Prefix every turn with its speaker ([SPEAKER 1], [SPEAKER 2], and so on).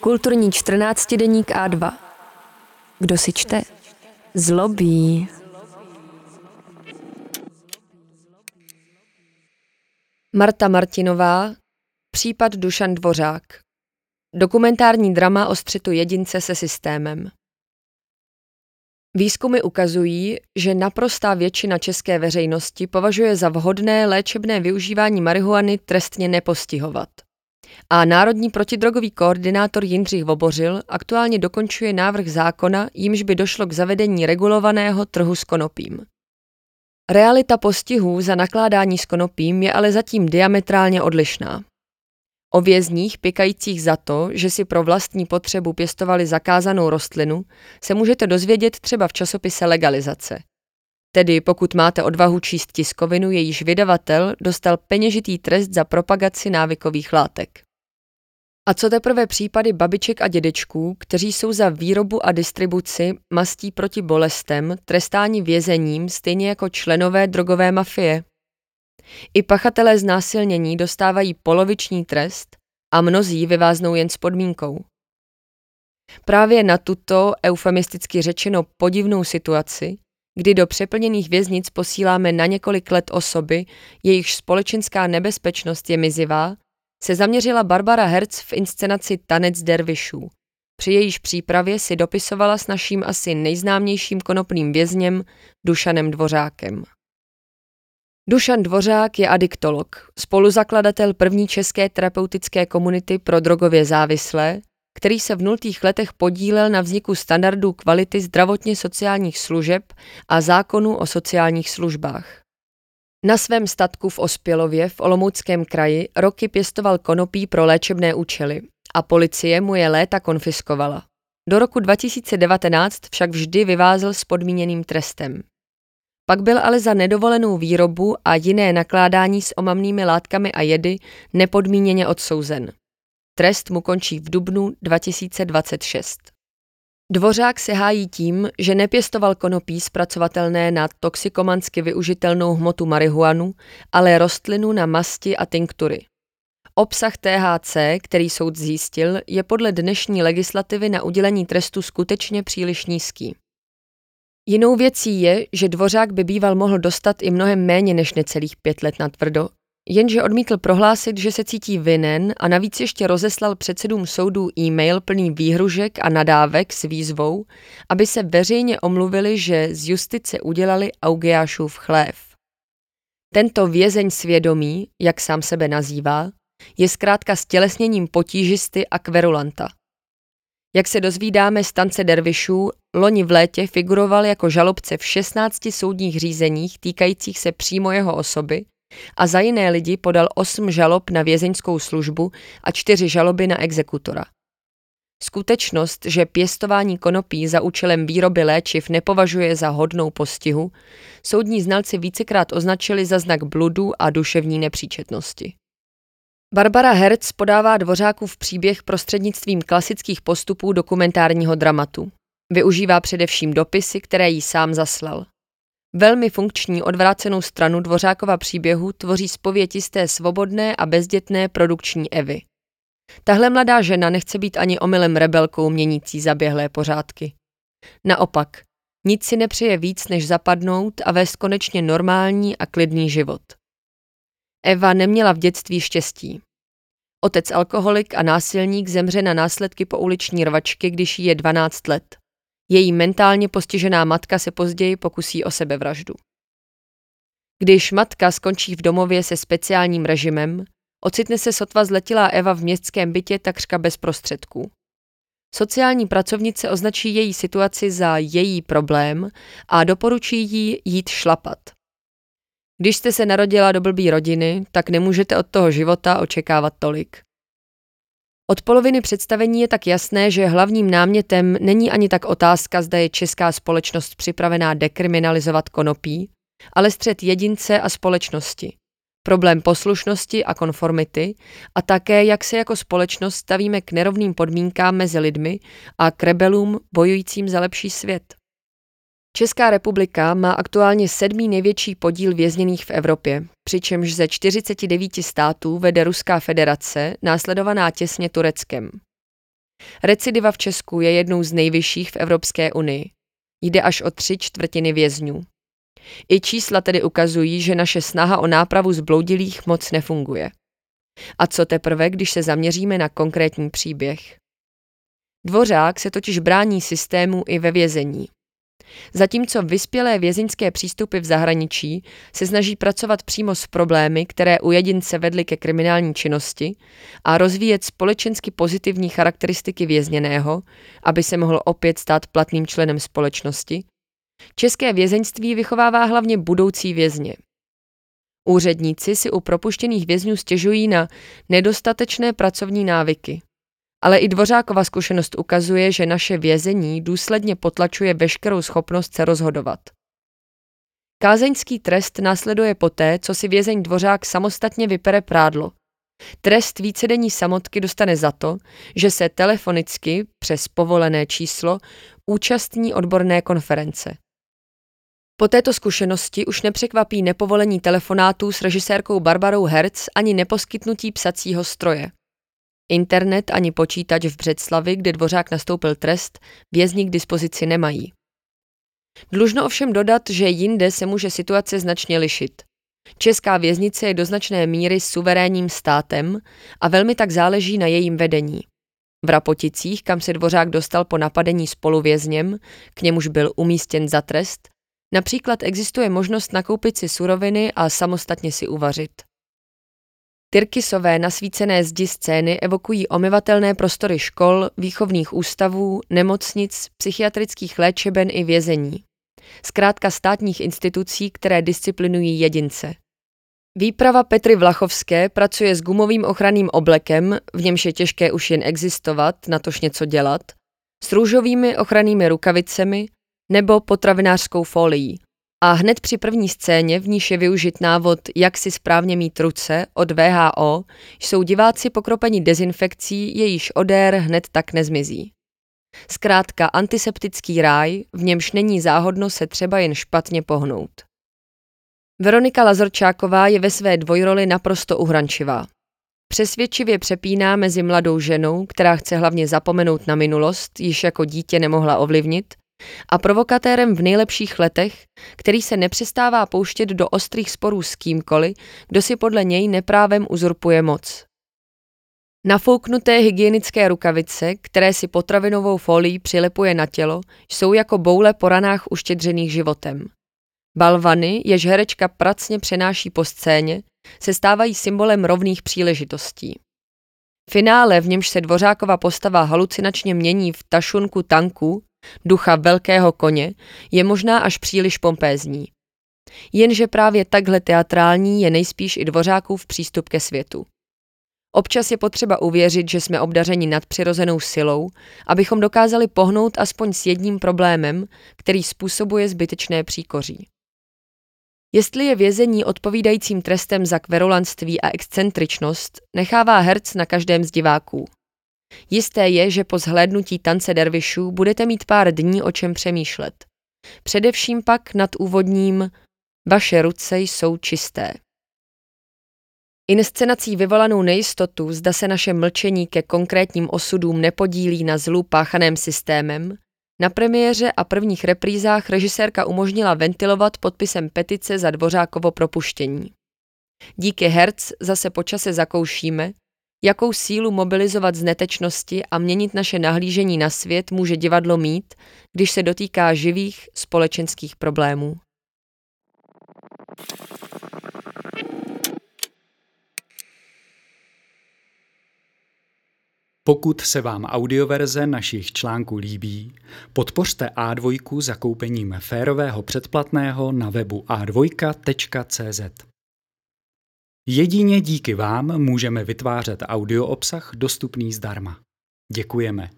[SPEAKER 1] Kulturní 14 deník A2. Kdo si čte? Zlobí. Marta Martinová, případ Dušan Dvořák. Dokumentární drama o střetu jedince se systémem. Výzkumy ukazují, že naprostá většina české veřejnosti považuje za vhodné léčebné využívání marihuany trestně nepostihovat. A Národní protidrogový koordinátor Jindřich Vobořil aktuálně dokončuje návrh zákona, jímž by došlo k zavedení regulovaného trhu s konopím. Realita postihů za nakládání s konopím je ale zatím diametrálně odlišná. O vězních pikajících za to, že si pro vlastní potřebu pěstovali zakázanou rostlinu, se můžete dozvědět třeba v časopise Legalizace. Tedy pokud máte odvahu číst tiskovinu, jejíž vydavatel dostal peněžitý trest za propagaci návykových látek. A co teprve případy babiček a dědečků, kteří jsou za výrobu a distribuci mastí proti bolestem trestáni vězením stejně jako členové drogové mafie? I pachatelé znásilnění dostávají poloviční trest a mnozí vyváznou jen s podmínkou. Právě na tuto, eufemisticky řečeno podivnou situaci, kdy do přeplněných věznic posíláme na několik let osoby, jejichž společenská nebezpečnost je mizivá, se zaměřila Barbara Herz v inscenaci Tanec dervišů. Při jejíž přípravě si dopisovala s naším asi nejznámějším konopným vězněm Dušanem Dvořákem. Dušan Dvořák je adiktolog, spoluzakladatel první české terapeutické komunity pro drogově závislé, který se v nultých letech podílel na vzniku standardů kvality zdravotně sociálních služeb a zákonu o sociálních službách. Na svém statku v Ospělově v Olomouckém kraji roky pěstoval konopí pro léčebné účely a policie mu je léta konfiskovala. Do roku 2019 však vždy vyvázel s podmíněným trestem. Pak byl ale za nedovolenou výrobu a jiné nakládání s omamnými látkami a jedy nepodmíněně odsouzen. Trest mu končí v dubnu 2026. Dvořák se hájí tím, že nepěstoval konopí zpracovatelné na toxikomansky využitelnou hmotu marihuanu, ale rostlinu na masti a tinktury. Obsah THC, který soud zjistil, je podle dnešní legislativy na udělení trestu skutečně příliš nízký. Jinou věcí je, že Dvořák by býval mohl dostat i mnohem méně než necelých pět let na tvrdo, jenže odmítl prohlásit, že se cítí vinen a navíc ještě rozeslal předsedům soudů e-mail plný výhružek a nadávek s výzvou, aby se veřejně omluvili, že z justice udělali Augiášův chlév. Tento vězeň svědomí, jak sám sebe nazývá, je zkrátka stělesněním potížisty a kverulanta. Jak se dozvídáme z tance dervišů, loni v létě figuroval jako žalobce v 16 soudních řízeních týkajících se přímo jeho osoby a za jiné lidi podal 8 žalob na vězeňskou službu a 4 žaloby na exekutora. Skutečnost, že pěstování konopí za účelem výroby léčiv nepovažuje za hodnou postihu, soudní znalci vícekrát označili za znak bludu a duševní nepříčetnosti. Barbara Hertz podává Dvořákův příběh prostřednictvím klasických postupů dokumentárního dramatu. Využívá především dopisy, které jí sám zaslal. Velmi funkční odvrácenou stranu Dvořákova příběhu tvoří zpověď svobodné a bezdětné produkční Evy. Tahle mladá žena nechce být ani omylem rebelkou měnící zaběhlé pořádky. Naopak, nic si nepřeje víc, než zapadnout a vést konečně normální a klidný život. Eva neměla v dětství štěstí. Otec alkoholik a násilník zemře na následky pouliční rvačky, když jí je 12 let. Její mentálně postižená matka se později pokusí o sebevraždu. Když matka skončí v domově se speciálním režimem, ocitne se sotva zletilá Eva v městském bytě takřka bez prostředků. Sociální pracovnice označí její situaci za její problém a doporučí jí jít šlapat. Když jste se narodila do blbý rodiny, tak nemůžete od toho života očekávat tolik. Od poloviny představení je tak jasné, že hlavním námětem není ani tak otázka, zda je česká společnost připravená dekriminalizovat konopí, ale střed jedince a společnosti. Problém poslušnosti a konformity a také, jak se jako společnost stavíme k nerovným podmínkám mezi lidmi a k rebelům bojujícím za lepší svět. Česká republika má aktuálně sedmý největší podíl vězněných v Evropě, přičemž ze 49 států vede Ruská federace, následovaná těsně Tureckem. Recidiva v Česku je jednou z nejvyšších v Evropské unii. Jde až o tři čtvrtiny vězňů. I čísla tedy ukazují, že naše snaha o nápravu zbloudilých moc nefunguje. A co teprve, když se zaměříme na konkrétní příběh? Dvořák se totiž brání systému i ve vězení. Zatímco vyspělé vězeňské přístupy v zahraničí se snaží pracovat přímo s problémy, které u jedince vedly ke kriminální činnosti a rozvíjet společensky pozitivní charakteristiky vězněného, aby se mohl opět stát platným členem společnosti, české vězeňství vychovává hlavně budoucí vězně. Úředníci si u propuštěných vězňů stěžují na nedostatečné pracovní návyky, ale i Dvořákova zkušenost ukazuje, že naše vězení důsledně potlačuje veškerou schopnost se rozhodovat. Kázeňský trest následuje poté, co si vězeň Dvořák samostatně vypere prádlo. Trest vícedenní samotky dostane za to, že se telefonicky přes povolené číslo účastní odborné konference. Po této zkušenosti už nepřekvapí nepovolení telefonátů s režisérkou Barbarou Herz ani neposkytnutí psacího stroje. Internet ani počítač v Břeclavi, kde Dvořák nastoupil trest, vězni k dispozici nemají. Dlužno ovšem dodat, že jinde se může situace značně lišit. Česká věznice je do značné míry suverénním státem a velmi tak záleží na jejím vedení. V Rapoticích, kam se Dvořák dostal po napadení spoluvězněm, k němuž byl umístěn za trest, například existuje možnost nakoupit si suroviny a samostatně si uvařit. Tyrkisové nasvícené zdi scény evokují omyvatelné prostory škol, výchovných ústavů, nemocnic, psychiatrických léčeben i vězení. Zkrátka státních institucí, které disciplinují jedince. Výprava Petry Vlachovské pracuje s gumovým ochranným oblekem, v němž je těžké už jen existovat, natož něco dělat, s růžovými ochrannými rukavicemi nebo potravinářskou folií, a hned při první scéně, v níž je využit návod Jak si správně mít ruce od VHO, jsou diváci pokropeni dezinfekcí, jejíž odér hned tak nezmizí. Zkrátka antiseptický ráj, v němž není záhodno se třeba jen špatně pohnout. Veronika Lazorčáková je ve své dvojroli naprosto uhrančivá. Přesvědčivě přepíná mezi mladou ženou, která chce hlavně zapomenout na minulost, již jako dítě nemohla ovlivnit, a provokatérem v nejlepších letech, který se nepřestává pouštět do ostrých sporů s kýmkoliv, kdo si podle něj neprávem uzurpuje moc. Nafouknuté hygienické rukavice, které si potravinovou folii přilepuje na tělo, jsou jako boule po ranách uštědřených životem. Balvany, jež herečka pracně přenáší po scéně, se stávají symbolem rovných příležitostí. Finále, v němž se Dvořákova postava halucinačně mění v tašunku tanku, ducha velkého koně, je možná až příliš pompézní. Jenže právě takhle teatrální je nejspíš i Dvořákův přístup ke světu. Občas je potřeba uvěřit, že jsme obdařeni nadpřirozenou silou, abychom dokázali pohnout aspoň s jedním problémem, který způsobuje zbytečné příkoří. Jestli je vězení odpovídajícím trestem za kverulanství a excentričnost, nechává herc na každém z diváků. Jisté je, že po zhlédnutí tance dervišů budete mít pár dní o čem přemýšlet. Především pak nad úvodním Vaše ruce jsou čisté. Inscenací vyvolanou nejistotu, zda se naše mlčení ke konkrétním osudům nepodílí na zlu páchaném systémem, na premiéře a prvních reprízách režisérka umožnila ventilovat podpisem petice za Dvořákovo propuštění. Díky Herc zase počase zakoušíme, jakou sílu mobilizovat z netečnosti a měnit naše nahlížení na svět může divadlo mít, když se dotýká živých společenských problémů.
[SPEAKER 2] Pokud se vám audioverze našich článků líbí, podpořte A2 zakoupením férového předplatného na webu a2.cz. Jedině díky vám můžeme vytvářet audio obsah dostupný zdarma. Děkujeme.